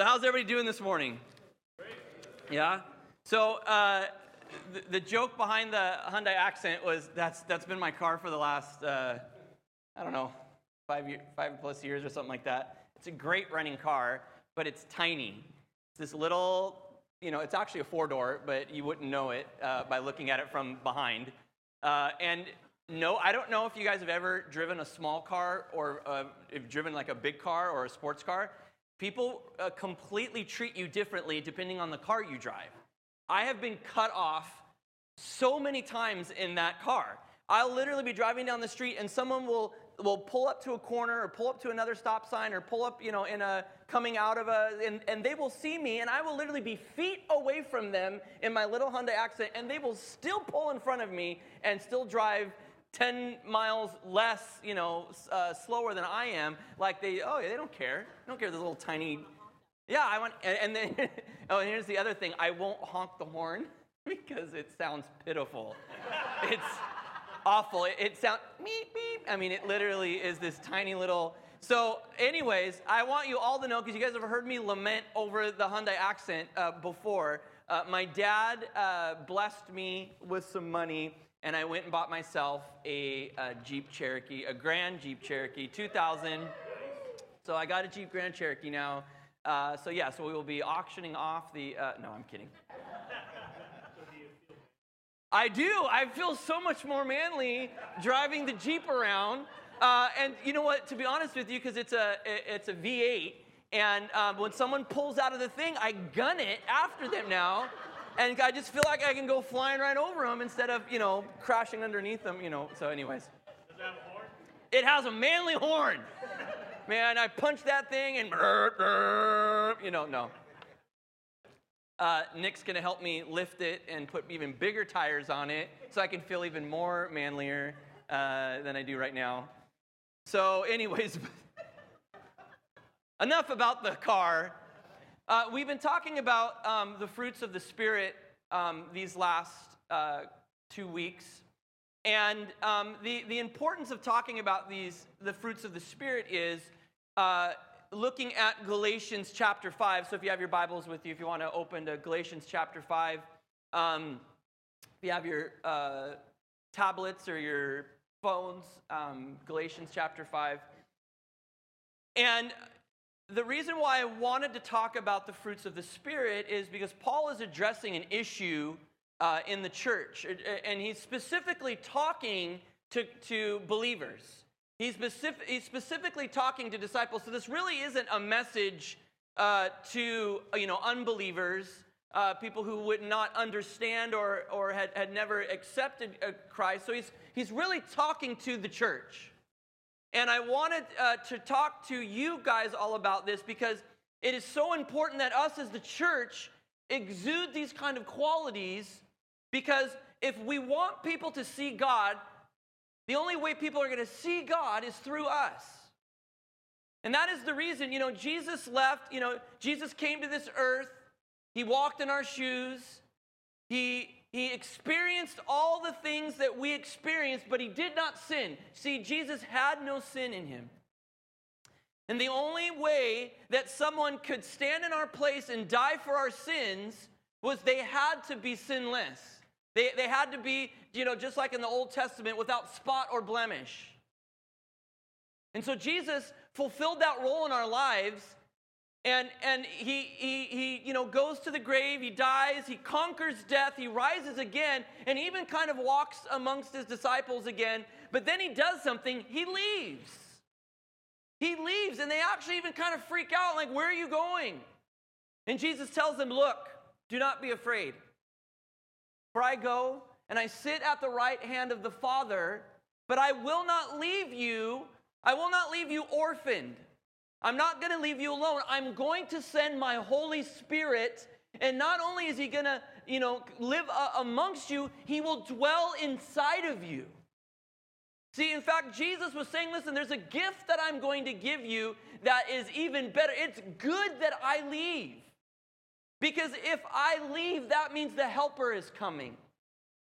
So, how's everybody doing this morning? Yeah? So, uh, the, the, joke behind the Hyundai Accent was that's, that's been my car for the last, uh, I don't know, five, year, five plus years or something like that. It's a great running car, but it's tiny. It's this little, you know, it's actually a four door, but you wouldn't know it uh, by looking at it from behind. Uh, and no, I don't know if you guys have ever driven a small car or uh, if driven like a big car or a sports car. People uh, completely treat you differently depending on the car you drive. I have been cut off so many times in that car. I'll literally be driving down the street and someone will will pull up to a corner or pull up to another stop sign or pull up, you know, in a coming out of a and, and they will see me and I will literally be feet away from them in my little Hyundai Accent and they will still pull in front of me and still drive 10 miles less, you know, uh, slower than I am, like they, oh, yeah, they don't care. They don't care, this little tiny, yeah, I want, and, then, oh, and here's the other thing I won't honk the horn because it sounds pitiful. it's awful. It, it sounds, beep, beep. I mean, it literally is this tiny little, so, anyways, I want you all to know because you guys have heard me lament over the Hyundai accent uh, before. Uh, my dad uh, blessed me with some money and I went and bought myself a, a, Jeep Cherokee, a Grand Jeep Cherokee, 2000. So I got a Jeep Grand Cherokee now. Uh, so yeah, so we will be auctioning off the. Uh, no, I'm kidding. I do. I feel so much more manly driving the Jeep around. Uh, and you know what? To be honest with you, because it's a it's a V8, and um, when someone pulls out of the thing, I gun it after them now and I just feel like I can go flying right over them instead of, you know, crashing underneath them, you know. So, anyways. Does it have a horn? It has a manly horn. Man, I punch that thing and, you know, no. Uh, Nick's gonna help me lift it and put even bigger tires on it so I can feel even more manlier uh, than I do right now. So, anyways, enough about the car. Uh, we've been talking about um, the fruits of the Spirit um, these last uh, two weeks. And um, the, the importance of talking about these, the fruits of the Spirit is uh, looking at Galatians chapter 5. So if you have your Bibles with you, if you want to open to Galatians chapter 5, um, if you have your uh, tablets or your phones, um, Galatians chapter 5. And the reason why I wanted to talk about the fruits of the Spirit is because Paul is addressing an issue uh, in the church, and he's specifically talking to, to believers. He's, specific, he's specifically talking to disciples. So this really isn't a message uh, to you know unbelievers, uh, people who would not understand or, or had, had never accepted uh, Christ. So he's, he's really talking to the church. And I wanted uh, to talk to you guys all about this because it is so important that us as the church exude these kind of qualities because if we want people to see God, the only way people are going to see God is through us. And that is the reason, you know, Jesus left, you know, Jesus came to this earth, he walked in our shoes, he he experienced all the things that we experienced, but he did not sin. See, Jesus had no sin in him. And the only way that someone could stand in our place and die for our sins was they had to be sinless. They, they had to be, you know, just like in the Old Testament, without spot or blemish. And so Jesus fulfilled that role in our lives and, and he, he, he you know, goes to the grave, he dies, he conquers death, he rises again, and even kind of walks amongst his disciples again. But then he does something, he leaves. He leaves, and they actually even kind of freak out like, Where are you going? And Jesus tells them, Look, do not be afraid. For I go and I sit at the right hand of the Father, but I will not leave you, I will not leave you orphaned. I'm not going to leave you alone. I'm going to send my Holy Spirit. And not only is he going to, you know, live uh, amongst you, he will dwell inside of you. See, in fact, Jesus was saying, listen, there's a gift that I'm going to give you that is even better. It's good that I leave. Because if I leave, that means the helper is coming.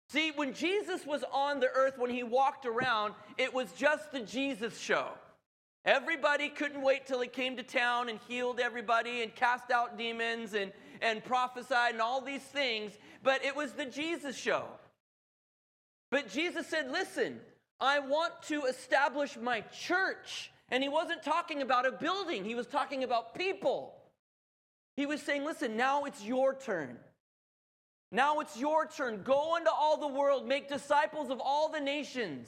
See, when Jesus was on the earth, when he walked around, it was just the Jesus show. Everybody couldn't wait till he came to town and healed everybody and cast out demons and, and prophesied and all these things, but it was the Jesus show. But Jesus said, Listen, I want to establish my church. And he wasn't talking about a building, he was talking about people. He was saying, Listen, now it's your turn. Now it's your turn. Go into all the world, make disciples of all the nations.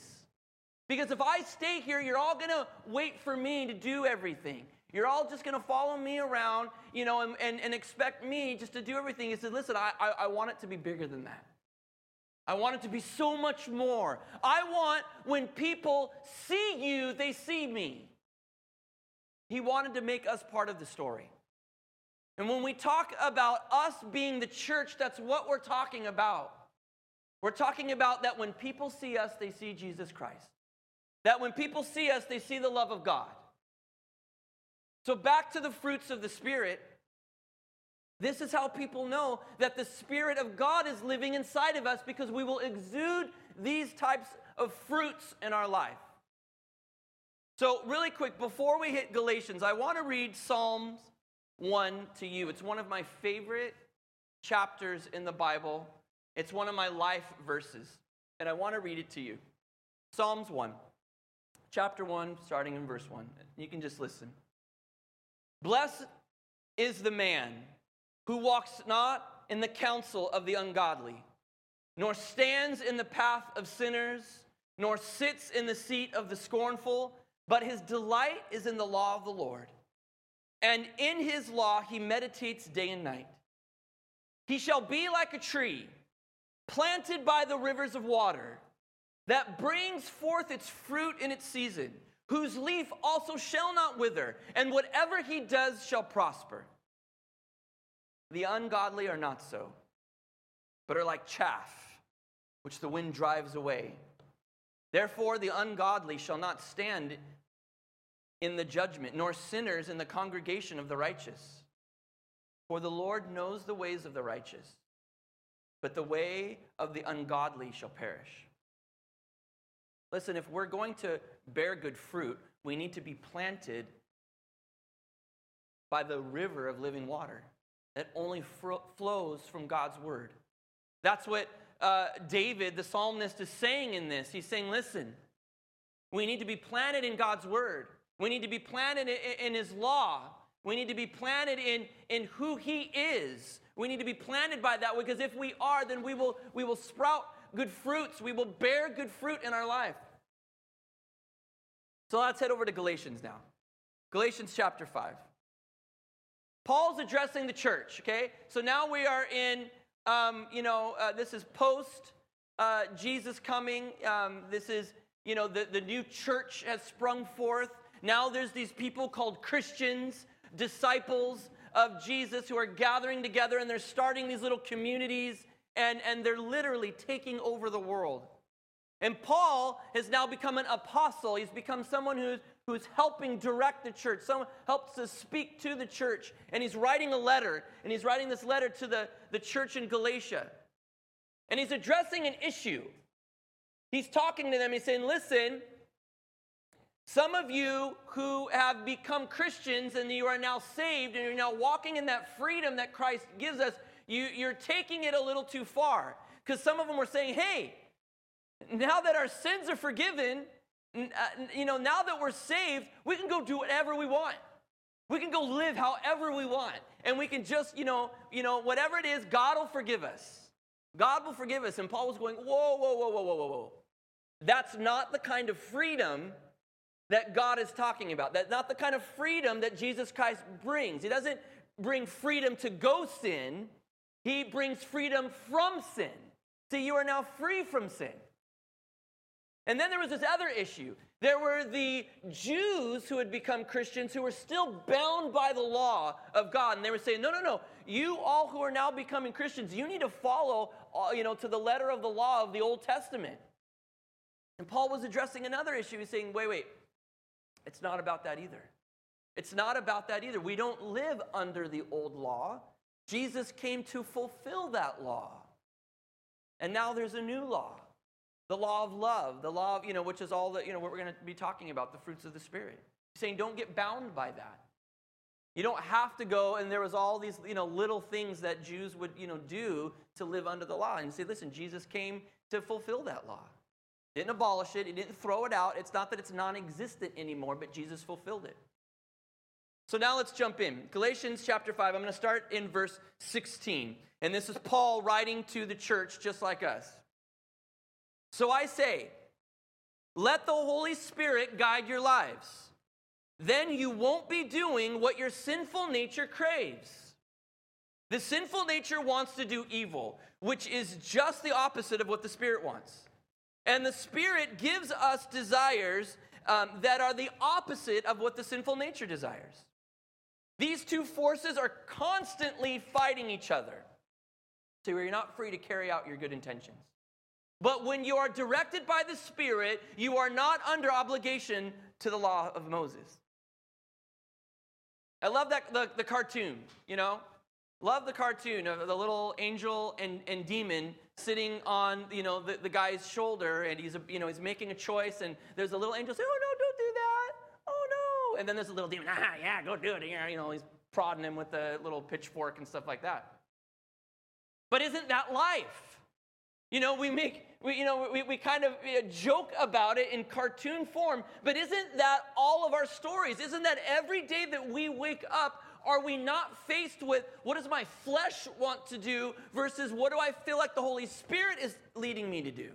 Because if I stay here, you're all going to wait for me to do everything. You're all just going to follow me around, you know, and, and, and, expect me just to do everything. He said, listen, I, I, I want it to be bigger than that. I want it to be so much more. I want when people see you, they see me. He wanted to make us part of the story. And when we talk about us being the church, that's what we're talking about. We're talking about that when people see us, they see Jesus Christ. That when people see us, they see the love of God. So, back to the fruits of the Spirit. This is how people know that the Spirit of God is living inside of us because we will exude these types of fruits in our life. So, really quick, before we hit Galatians, I want to read Psalms 1 to you. It's one of my favorite chapters in the Bible, it's one of my life verses, and I want to read it to you. Psalms 1, chapter 1, starting in verse 1. You can just listen. Blessed is the man who walks not in the counsel of the ungodly, nor stands in the path of sinners, nor sits in the seat of the scornful, but his delight is in the law of the Lord. And in his law he meditates day and night. He shall be like a tree planted by the rivers of water that brings forth its fruit in its season, whose leaf also shall not wither, and whatever he does shall prosper. The ungodly are not so, but are like chaff, which the wind drives away. Therefore, the ungodly shall not stand in the judgment, nor sinners in the congregation of the righteous. For the Lord knows the ways of the righteous, but the way of the ungodly shall perish. Listen, if we're going to bear good fruit, we need to be planted by the river of living water that only flows from God's word. That's what uh, David, the psalmist, is saying in this. He's saying, listen, we need to be planted in God's word. We need to be planted in, in his law. We need to be planted in, in who he is. We need to be planted by that because if we are, then we will, we will sprout good fruits. We will bear good fruit in our life. So let's head over to Galatians now. Galatians chapter 5. Paul's addressing the church, okay? So now we are in, um, you know, uh, this is post uh, Jesus coming. Um, this is, you know, the, the new church has sprung forth. Now there's these people called Christians, disciples of Jesus, who are gathering together and they're starting these little communities and, and they're literally taking over the world. And Paul has now become an apostle. He's become someone who's, who's helping direct the church, someone helps to speak to the church. And he's writing a letter, and he's writing this letter to the, the church in Galatia. And he's addressing an issue. He's talking to them, he's saying, Listen, some of you who have become Christians and you are now saved and you're now walking in that freedom that Christ gives us, you, you're taking it a little too far. Because some of them were saying, hey, now that our sins are forgiven, uh, you know, now that we're saved, we can go do whatever we want. We can go live however we want. And we can just, you know, you know, whatever it is, God will forgive us. God will forgive us. And Paul was going, whoa, whoa, whoa, whoa, whoa, whoa, whoa. That's not the kind of freedom that God is talking about. That's not the kind of freedom that Jesus Christ brings. He doesn't bring freedom to go sin, He brings freedom from sin. See, you are now free from sin. And then there was this other issue. There were the Jews who had become Christians who were still bound by the law of God. And they were saying, no, no, no. You all who are now becoming Christians, you need to follow, uh, you know, to the letter of the law of the Old Testament. And Paul was addressing another issue. He's saying, wait, wait. It's not about that either. It's not about that either. We don't live under the old law. Jesus came to fulfill that law. And now there's a new law the law of love, the law of, you know, which is all that, you know, what we're going to be talking about, the fruits of the Spirit. He's saying, don't get bound by that. You don't have to go, and there was all these, you know, little things that Jews would, you know, do to live under the law. And say, listen, Jesus came to fulfill that law. Didn't abolish it, he didn't throw it out. It's not that it's non existent anymore, but Jesus fulfilled it. So now let's jump in. Galatians chapter 5, I'm going to start in verse 16. And this is Paul writing to the church just like us. So I say, let the Holy Spirit guide your lives. Then you won't be doing what your sinful nature craves. The sinful nature wants to do evil, which is just the opposite of what the Spirit wants. And the Spirit gives us desires um, that are the opposite of what the sinful nature desires. These two forces are constantly fighting each other. So you're not free to carry out your good intentions. But when you are directed by the Spirit, you are not under obligation to the law of Moses. I love that the, the cartoon, you know? Love the cartoon of the little angel and, and demon sitting on, you know, the, the guy's shoulder, and he's, you know, he's making a choice, and there's a little angel saying, oh, no, don't do that. Oh, no. And then there's a little demon, ah, yeah, go do it. You know, he's prodding him with a little pitchfork and stuff like that. But isn't that life? You know, we make, we, you know, we, we kind of joke about it in cartoon form, but isn't that all of our stories? Isn't that every day that we wake up, are we not faced with what does my flesh want to do versus what do I feel like the Holy Spirit is leading me to do?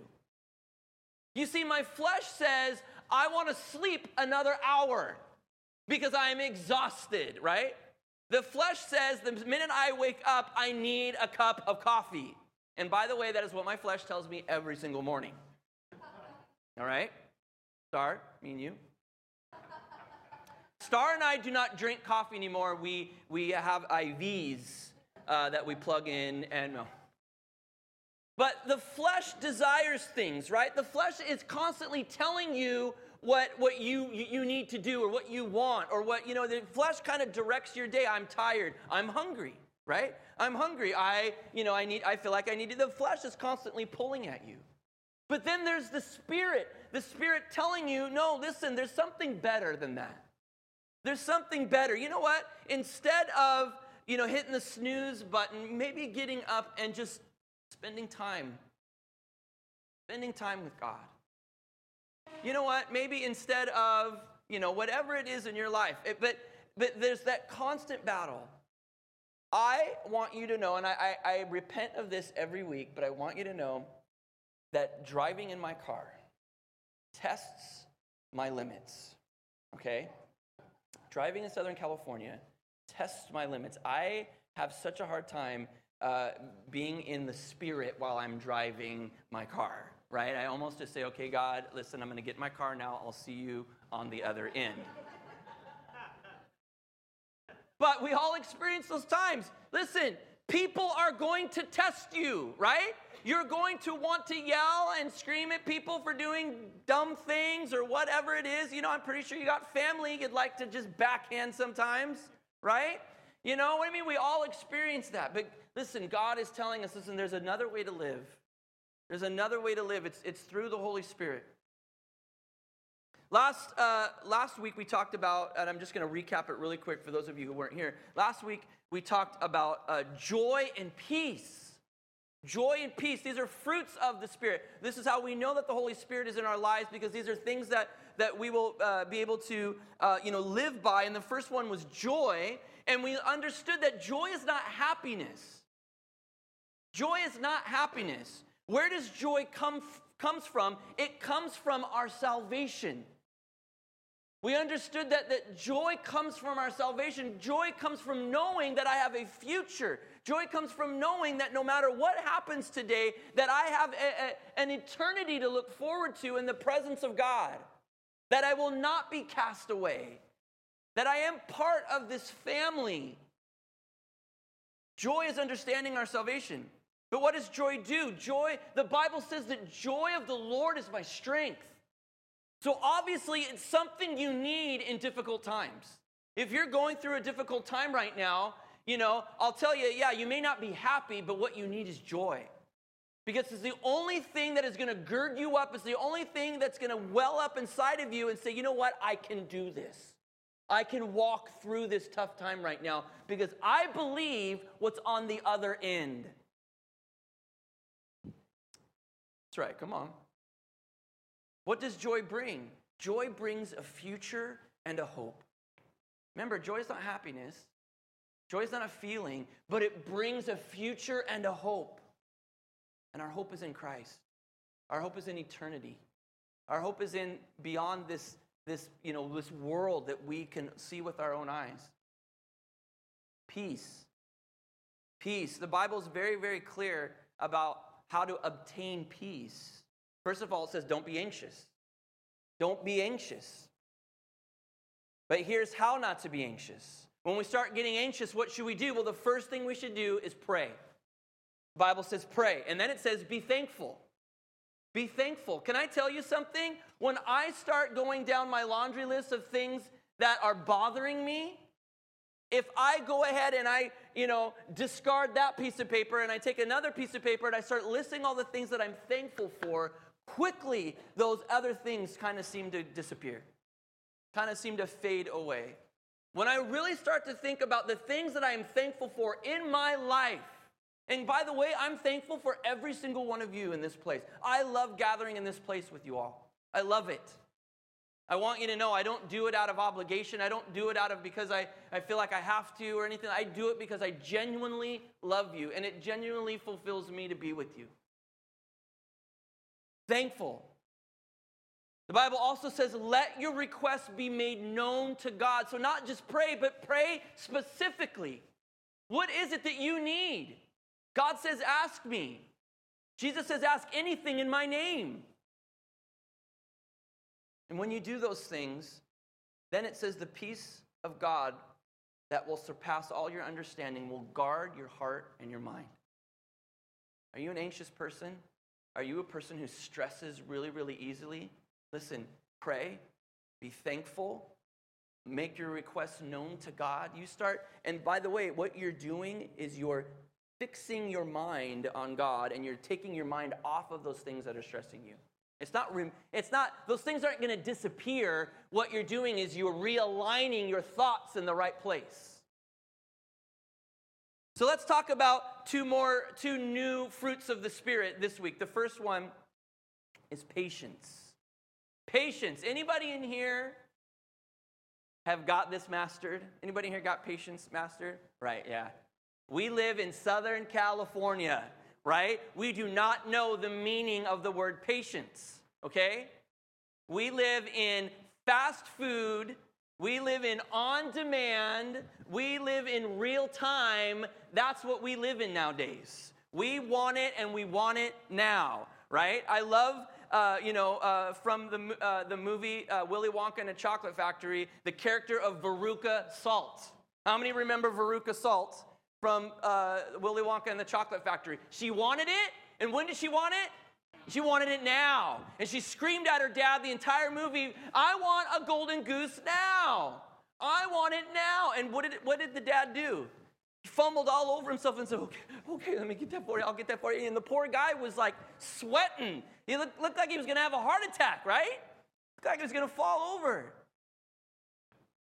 You see, my flesh says, I want to sleep another hour because I am exhausted, right? The flesh says the minute I wake up, I need a cup of coffee. And by the way, that is what my flesh tells me every single morning. All right? Star, me and you. Star and I do not drink coffee anymore. We, we have IVs uh, that we plug in and no. But the flesh desires things, right? The flesh is constantly telling you what, what you, you need to do or what you want or what, you know, the flesh kind of directs your day. I'm tired. I'm hungry, right? I'm hungry. I, you know, I need, I feel like I need to. The flesh is constantly pulling at you. But then there's the spirit, the spirit telling you, no, listen, there's something better than that. There's something better. You know what? Instead of, you know, hitting the snooze button, maybe getting up and just spending time, spending time with God you know what? Maybe instead of, you know, whatever it is in your life, it, but, but there's that constant battle. I want you to know, and I, I, I repent of this every week, but I want you to know that driving in my car tests my limits, okay? Driving in Southern California tests my limits. I have such a hard time uh, being in the spirit while I'm driving my car right? I almost just say, okay, God, listen, I'm going to get in my car now. I'll see you on the other end. but we all experience those times. Listen, people are going to test you, right? You're going to want to yell and scream at people for doing dumb things or whatever it is. You know, I'm pretty sure you got family you'd like to just backhand sometimes, right? You know what I mean? We all experience that. But listen, God is telling us, listen, there's another way to live. There's another way to live, it's, it's through the Holy Spirit. Last, uh, last week we talked about, and I'm just going to recap it really quick for those of you who weren't here. Last week we talked about uh, joy and peace. Joy and peace, these are fruits of the Spirit. This is how we know that the Holy Spirit is in our lives because these are things that, that we will uh, be able to uh, you know, live by. And the first one was joy, and we understood that joy is not happiness. Joy is not happiness. Where does joy come comes from? It comes from our salvation. We understood that, that joy comes from our salvation. Joy comes from knowing that I have a future. Joy comes from knowing that no matter what happens today, that I have a, a, an eternity to look forward to in the presence of God. That I will not be cast away. That I am part of this family. Joy is understanding our salvation. But what does joy do? Joy, the Bible says that joy of the Lord is my strength. So obviously, it's something you need in difficult times. If you're going through a difficult time right now, you know, I'll tell you, yeah, you may not be happy, but what you need is joy. Because it's the only thing that is going to gird you up. It's the only thing that's going to well up inside of you and say, you know what, I can do this. I can walk through this tough time right now because I believe what's on the other end. That's right, come on. What does joy bring? Joy brings a future and a hope. Remember, joy is not happiness, joy is not a feeling, but it brings a future and a hope. And our hope is in Christ, our hope is in eternity. Our hope is in beyond this, this, you know, this world that we can see with our own eyes. Peace. Peace. The Bible is very, very clear about how to obtain peace. First of all, it says, don't be anxious. Don't be anxious. But here's how not to be anxious. When we start getting anxious, what should we do? Well, the first thing we should do is pray. The Bible says pray. And then it says be thankful. Be thankful. Can I tell you something? When I start going down my laundry list of things that are bothering me, if I go ahead and I, you know, discard that piece of paper and I take another piece of paper and I start listing all the things that I'm thankful for, quickly those other things kind of seem to disappear, kind of seem to fade away. When I really start to think about the things that I am thankful for in my life, and by the way, I'm thankful for every single one of you in this place. I love gathering in this place with you all. I love it. I want you to know I don't do it out of obligation. I don't do it out of because I, I feel like I have to or anything. I do it because I genuinely love you and it genuinely fulfills me to be with you. Thankful. The Bible also says, let your requests be made known to God. So, not just pray, but pray specifically. What is it that you need? God says, Ask me. Jesus says, Ask anything in my name. And when you do those things, then it says, The peace of God that will surpass all your understanding will guard your heart and your mind. Are you an anxious person? Are you a person who stresses really, really easily? Listen, pray, be thankful, make your requests known to God. You start, and by the way, what you're doing is you're fixing your mind on God and you're taking your mind off of those things that are stressing you. It's not, it's not, those things aren't going to disappear. What you're doing is you're realigning your thoughts in the right place. So let's talk about two more, two new fruits of the Spirit this week. The first one is patience. Patience. Anybody in here have got this mastered? Anybody here got patience mastered? Right, yeah. We live in Southern California, right? We do not know the meaning of the word patience, okay? We live in fast food. We live in on demand. We live in real time. That's what we live in nowadays. We want it and we want it now, right? I love uh, you know, uh, from the, uh, the movie uh, Willy Wonka and the Chocolate Factory, the character of Veruca Salt. How many remember Veruca Salt? From uh, Willy Wonka and the Chocolate Factory. She wanted it, and when did she want it? She wanted it now. And she screamed at her dad the entire movie, I want a golden goose now. I want it now. And what did, what did the dad do? He fumbled all over himself and said, okay, okay, let me get that for you. I'll get that for you. And the poor guy was like sweating. He looked, looked like he was going to have a heart attack, right? Looked like he was going to fall over.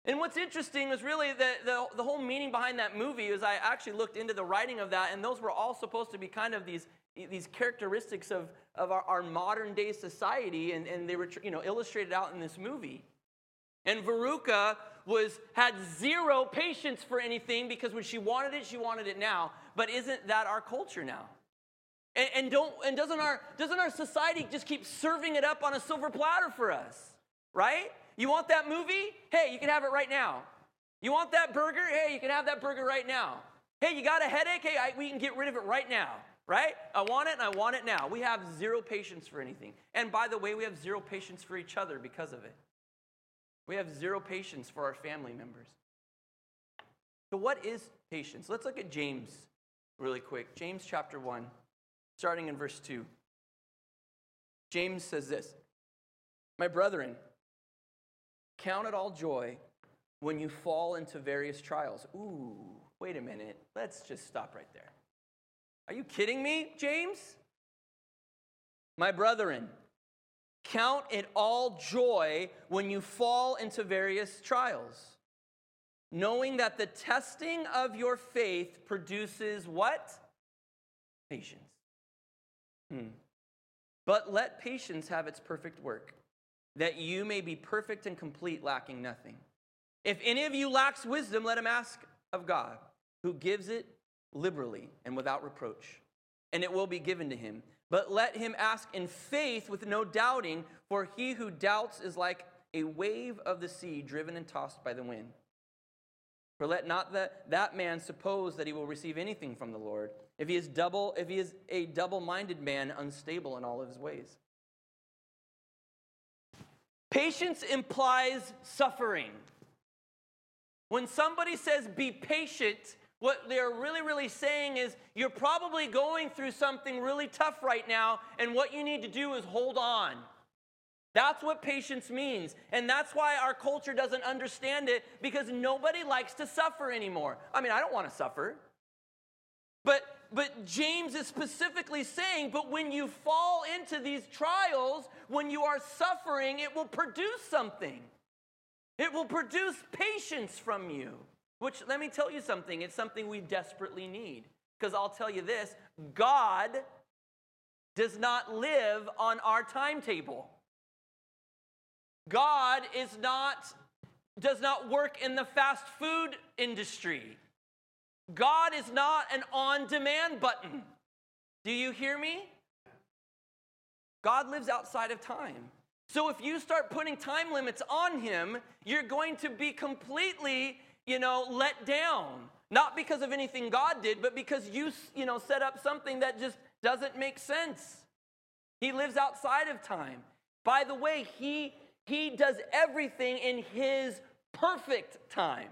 And what's interesting is really the, the, the, whole meaning behind that movie is I actually looked into the writing of that, and those were all supposed to be kind of these, these characteristics of, of our, our modern day society, and, and they were you know, illustrated out in this movie. And Veruca was, had zero patience for anything because when she wanted it, she wanted it now. But isn't that our culture now? And, and, don't, and doesn't, our, doesn't our society just keep serving it up on a silver platter for us? Right? You want that movie? Hey, you can have it right now. You want that burger? Hey, you can have that burger right now. Hey, you got a headache? Hey, I, we can get rid of it right now, right? I want it and I want it now. We have zero patience for anything. And by the way, we have zero patience for each other because of it. We have zero patience for our family members. So, what is patience? Let's look at James really quick. James chapter 1, starting in verse 2. James says this My brethren, Count it all joy when you fall into various trials. Ooh, wait a minute. Let's just stop right there. Are you kidding me, James? My brethren, count it all joy when you fall into various trials. knowing that the testing of your faith produces what? Patience. Hmm. But let patience have its perfect work, that you may be perfect and complete, lacking nothing. If any of you lacks wisdom, let him ask of God, who gives it liberally and without reproach, and it will be given to him. But let him ask in faith with no doubting, for he who doubts is like a wave of the sea driven and tossed by the wind. For let not the, that man suppose that he will receive anything from the Lord, if he is double, if he is a double-minded man, unstable in all of his ways. Patience implies suffering. When somebody says be patient, what they're really, really saying is you're probably going through something really tough right now, and what you need to do is hold on. That's what patience means. And that's why our culture doesn't understand it because nobody likes to suffer anymore. I mean, I don't want to suffer. But but James is specifically saying, but when you fall into these trials, when you are suffering, it will produce something. It will produce patience from you. Which, let me tell you something, it's something we desperately need. Because I'll tell you this God does not live on our timetable. God is not, does not work in the fast food industry. God is not an on demand button. Do you hear me? God lives outside of time. So if you start putting time limits on him, you're going to be completely, you know, let down. Not because of anything God did, but because you, you know, set up something that just doesn't make sense. He lives outside of time. By the way, he he does everything in his perfect time.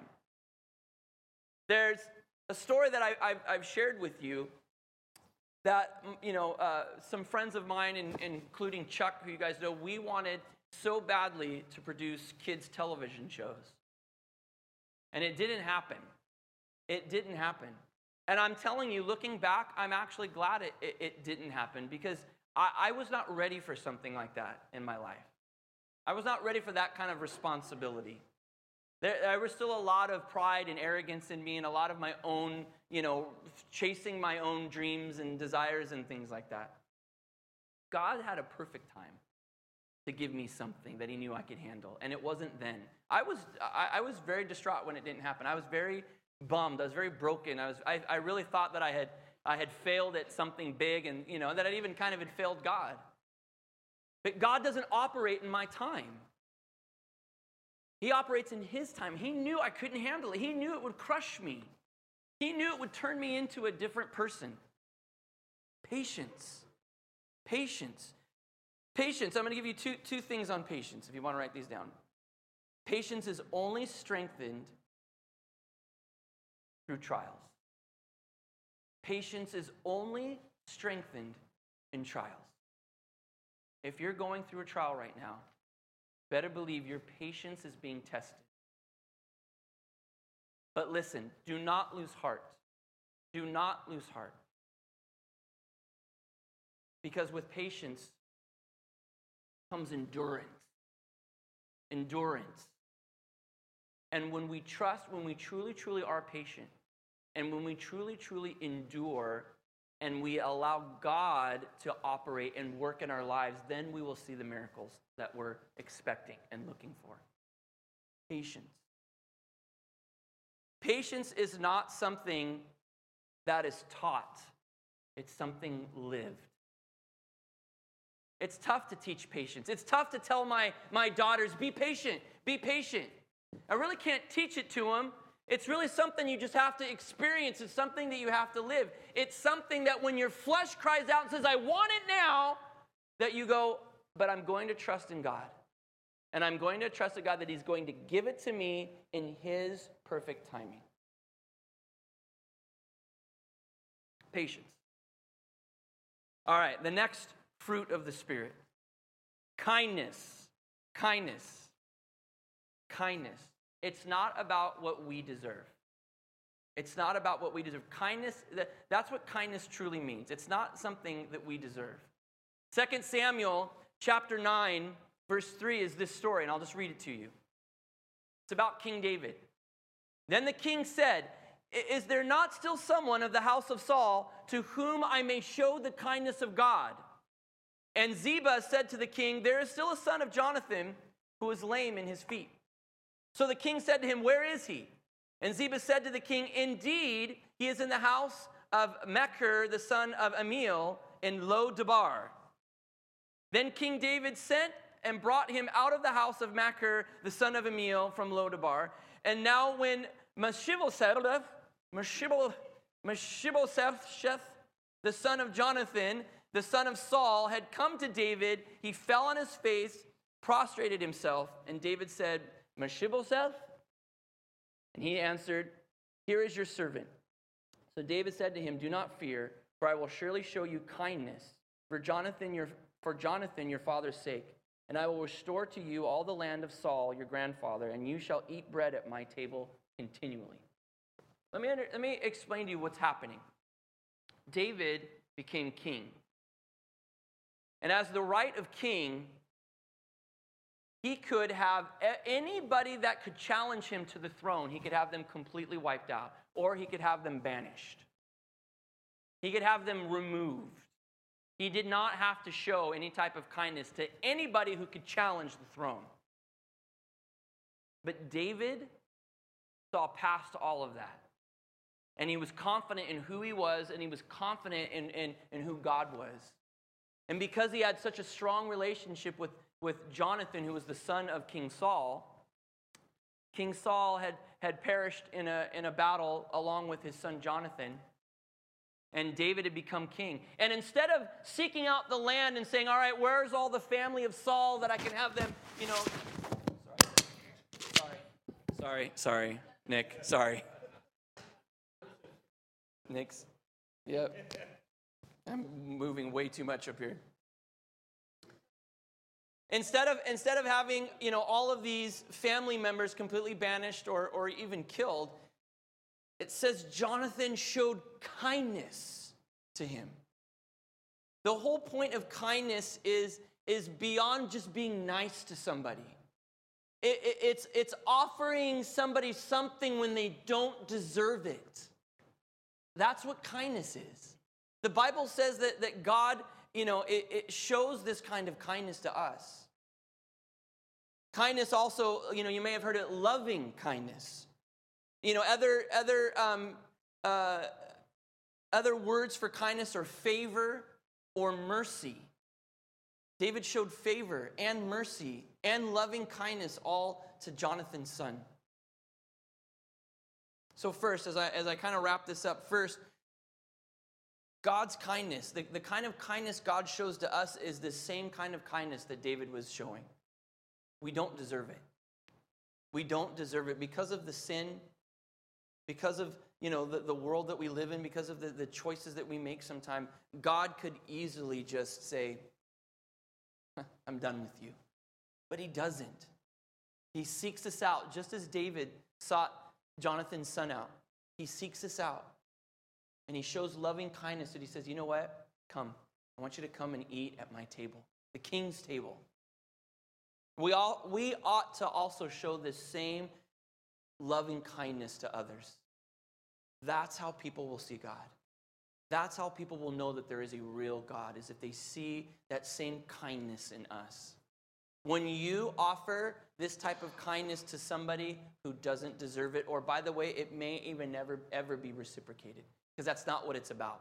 There's a story that I, have shared with you that, you know, uh, some friends of mine, in, including Chuck, who you guys know, we wanted so badly to produce kids' television shows. And it didn't happen. It didn't happen. And I'm telling you, looking back, I'm actually glad it, it, it didn't happen because I, I was not ready for something like that in my life. I was not ready for that kind of responsibility. There, there, was still a lot of pride and arrogance in me and a lot of my own, you know, chasing my own dreams and desires and things like that. God had a perfect time to give me something that he knew I could handle, and it wasn't then. I was, I, I was very distraught when it didn't happen. I was very bummed. I was very broken. I, was, I, I really thought that I had, I had failed at something big and, you know, that I'd even kind of had failed God. But God doesn't operate in my time. He operates in His time. He knew I couldn't handle it, He knew it would crush me, He knew it would turn me into a different person. Patience. Patience. Patience. I'm going to give you two, two things on patience if you want to write these down. Patience is only strengthened through trials. Patience is only strengthened in trials. If you're going through a trial right now, better believe your patience is being tested. But listen, do not lose heart. Do not lose heart. Because with patience comes endurance. Endurance. And when we trust, when we truly, truly are patient, and when we truly, truly endure, and we allow God to operate and work in our lives, then we will see the miracles that we're expecting and looking for. Patience. Patience is not something that is taught, it's something lived. It's tough to teach patience. It's tough to tell my, my daughters, be patient, be patient. I really can't teach it to them it's really something you just have to experience. It's something that you have to live. It's something that when your flesh cries out and says, I want it now, that you go, but I'm going to trust in God. And I'm going to trust in God that He's going to give it to me in His perfect timing. Patience. All right, the next fruit of the Spirit kindness. Kindness. Kindness. It's not about what we deserve. It's not about what we deserve. Kindness, that's what kindness truly means. It's not something that we deserve. 2 Samuel chapter 9, verse 3 is this story, and I'll just read it to you. It's about King David. Then the king said, Is there not still someone of the house of Saul to whom I may show the kindness of God? And Ziba said to the king, There is still a son of Jonathan who is lame in his feet. So the king said to him, Where is he? And Ziba said to the king, Indeed, he is in the house of Machir, the son of Ammiel, in Lo Debar. Then King David sent and brought him out of the house of Machir, the son of Ammiel, from Lo Debar. And now when Mephibosheth, Mephibosheth, the son of Jonathan, the son of Saul, had come to David, he fell on his face, prostrated himself, and David said, Mephibosheth? And he answered, Here is your servant. So David said to him, Do not fear, for I will surely show you kindness for Jonathan your, for Jonathan your father's sake. And I will restore to you all the land of Saul your grandfather, and you shall eat bread at my table continually. Let me, let me explain to you what's happening. David became king. And as the right of king, he could have anybody that could challenge him to the throne, he could have them completely wiped out, or he could have them banished. He could have them removed. He did not have to show any type of kindness to anybody who could challenge the throne. But David saw past all of that. And he was confident in who he was, and he was confident in, in, in who God was. And because he had such a strong relationship with with Jonathan, who was the son of King Saul. King Saul had, had perished in a, in a battle along with his son Jonathan, and David had become king. And instead of seeking out the land and saying, All right, where's all the family of Saul that I can have them, you know. Sorry, sorry, sorry, Nick, sorry. Nick's, yep. I'm moving way too much up here. Instead of, instead of having you know, all of these family members completely banished or, or even killed, it says Jonathan showed kindness to him. The whole point of kindness is, is beyond just being nice to somebody. It, it, it's, it's offering somebody something when they don't deserve it. That's what kindness is. The Bible says that, that God you know, it, it shows this kind of kindness to us. Kindness also, you know, you may have heard it, loving kindness. You know, other, other, um, uh, other words for kindness are favor or mercy. David showed favor and mercy and loving kindness all to Jonathan's son. So, first, as I, as I kind of wrap this up, first, God's kindness, the, the kind of kindness God shows to us is the same kind of kindness that David was showing. We don't deserve it. We don't deserve it because of the sin, because of you know the, the world that we live in, because of the, the choices that we make sometimes. God could easily just say, I'm done with you. But he doesn't. He seeks us out, just as David sought Jonathan's son out. He seeks us out. And he shows loving kindness that he says, You know what? Come. I want you to come and eat at my table, the king's table. We, all, we ought to also show this same loving kindness to others. That's how people will see God. That's how people will know that there is a real God, is if they see that same kindness in us. When you offer this type of kindness to somebody who doesn't deserve it, or by the way, it may even never ever be reciprocated because that's not what it's about.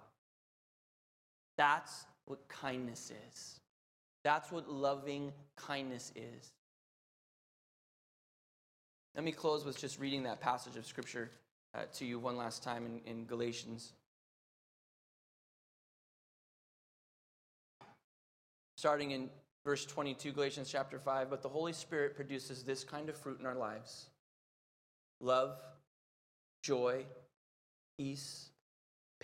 That's what kindness is. That's what loving kindness is. Let me close with just reading that passage of Scripture uh, to you one last time in, in Galatians. Starting in verse 22, Galatians chapter 5. But the Holy Spirit produces this kind of fruit in our lives love, joy, peace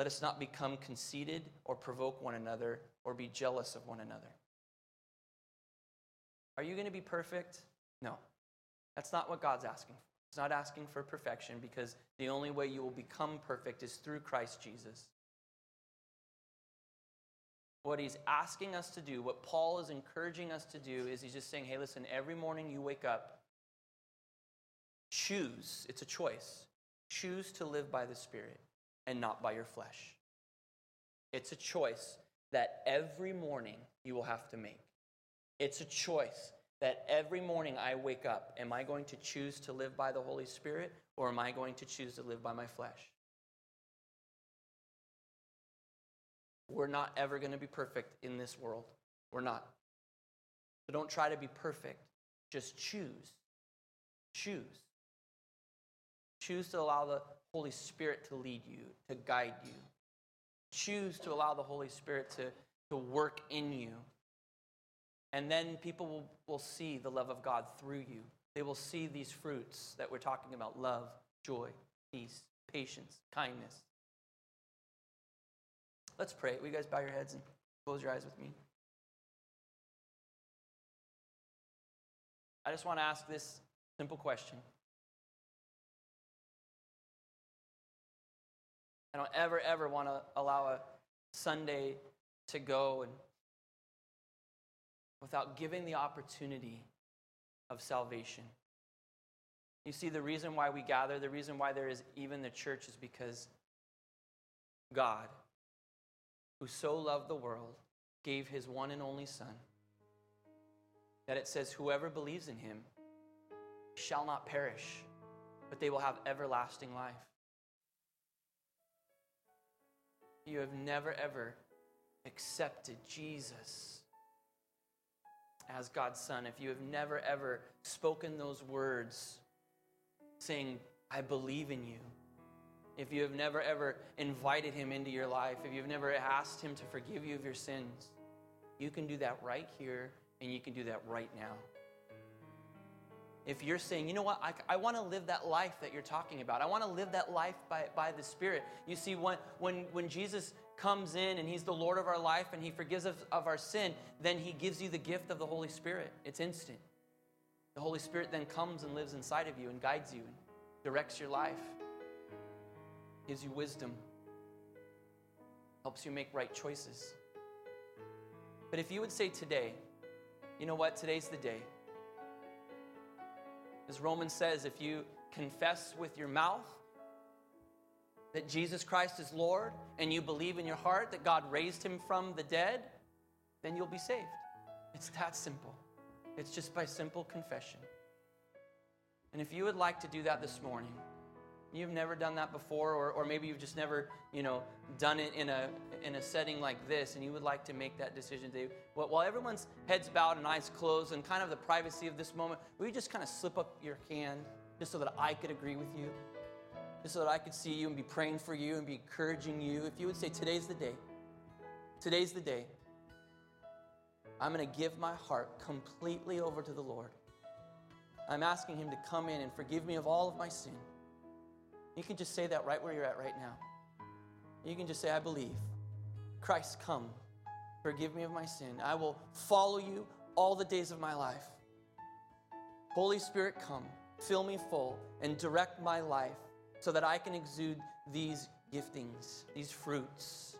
Let us not become conceited or provoke one another or be jealous of one another. Are you going to be perfect? No. That's not what God's asking for. He's not asking for perfection because the only way you will become perfect is through Christ Jesus. What he's asking us to do, what Paul is encouraging us to do, is he's just saying, hey, listen, every morning you wake up, choose, it's a choice, choose to live by the Spirit and not by your flesh. It's a choice that every morning you will have to make. It's a choice that every morning I wake up, am I going to choose to live by the Holy Spirit or am I going to choose to live by my flesh? We're not ever going to be perfect in this world. We're not. So don't try to be perfect. Just choose. Choose. Choose to allow the Holy Spirit to lead you, to guide you. Choose to allow the Holy Spirit to, to work in you. And then people will, will see the love of God through you. They will see these fruits that we're talking about love, joy, peace, patience, kindness, Let's pray. Will you guys bow your heads and close your eyes with me? I just want to ask this simple question. I don't ever, ever want to allow a Sunday to go and without giving the opportunity of salvation. You see, the reason why we gather, the reason why there is even the church is because God who so loved the world, gave his one and only Son, that it says, Whoever believes in him shall not perish, but they will have everlasting life. You have never, ever accepted Jesus as God's Son, if you have never, ever spoken those words saying, I believe in you if you have never ever invited him into your life, if you've never asked him to forgive you of your sins, you can do that right here and you can do that right now. If you're saying, you know what, I, I want to live that life that you're talking about, I want to live that life by, by the Spirit. You see, when, when, when Jesus comes in and he's the Lord of our life and he forgives us of our sin, then he gives you the gift of the Holy Spirit. It's instant. The Holy Spirit then comes and lives inside of you and guides you and directs your life gives you wisdom, helps you make right choices. But if you would say today, you know what, today's the day. As Romans says, if you confess with your mouth that Jesus Christ is Lord and you believe in your heart that God raised him from the dead, then you'll be saved. It's that simple. It's just by simple confession. And if you would like to do that this morning, you've never done that before or, or maybe you've just never you know done it in a in a setting like this and you would like to make that decision today while everyone's heads bowed and eyes closed and kind of the privacy of this moment will you just kind of slip up your hand just so that i could agree with you? Just so that i could see you and be praying for you and be encouraging you. If you would say today's the day. Today's the day. I'm going to give my heart completely over to the lord. I'm asking him to come in and forgive me of all of my sin you can just say that right where you're at right now. You can just say, I believe. Christ, come. Forgive me of my sin. I will follow you all the days of my life. Holy Spirit, come. Fill me full and direct my life so that I can exude these giftings, these fruits.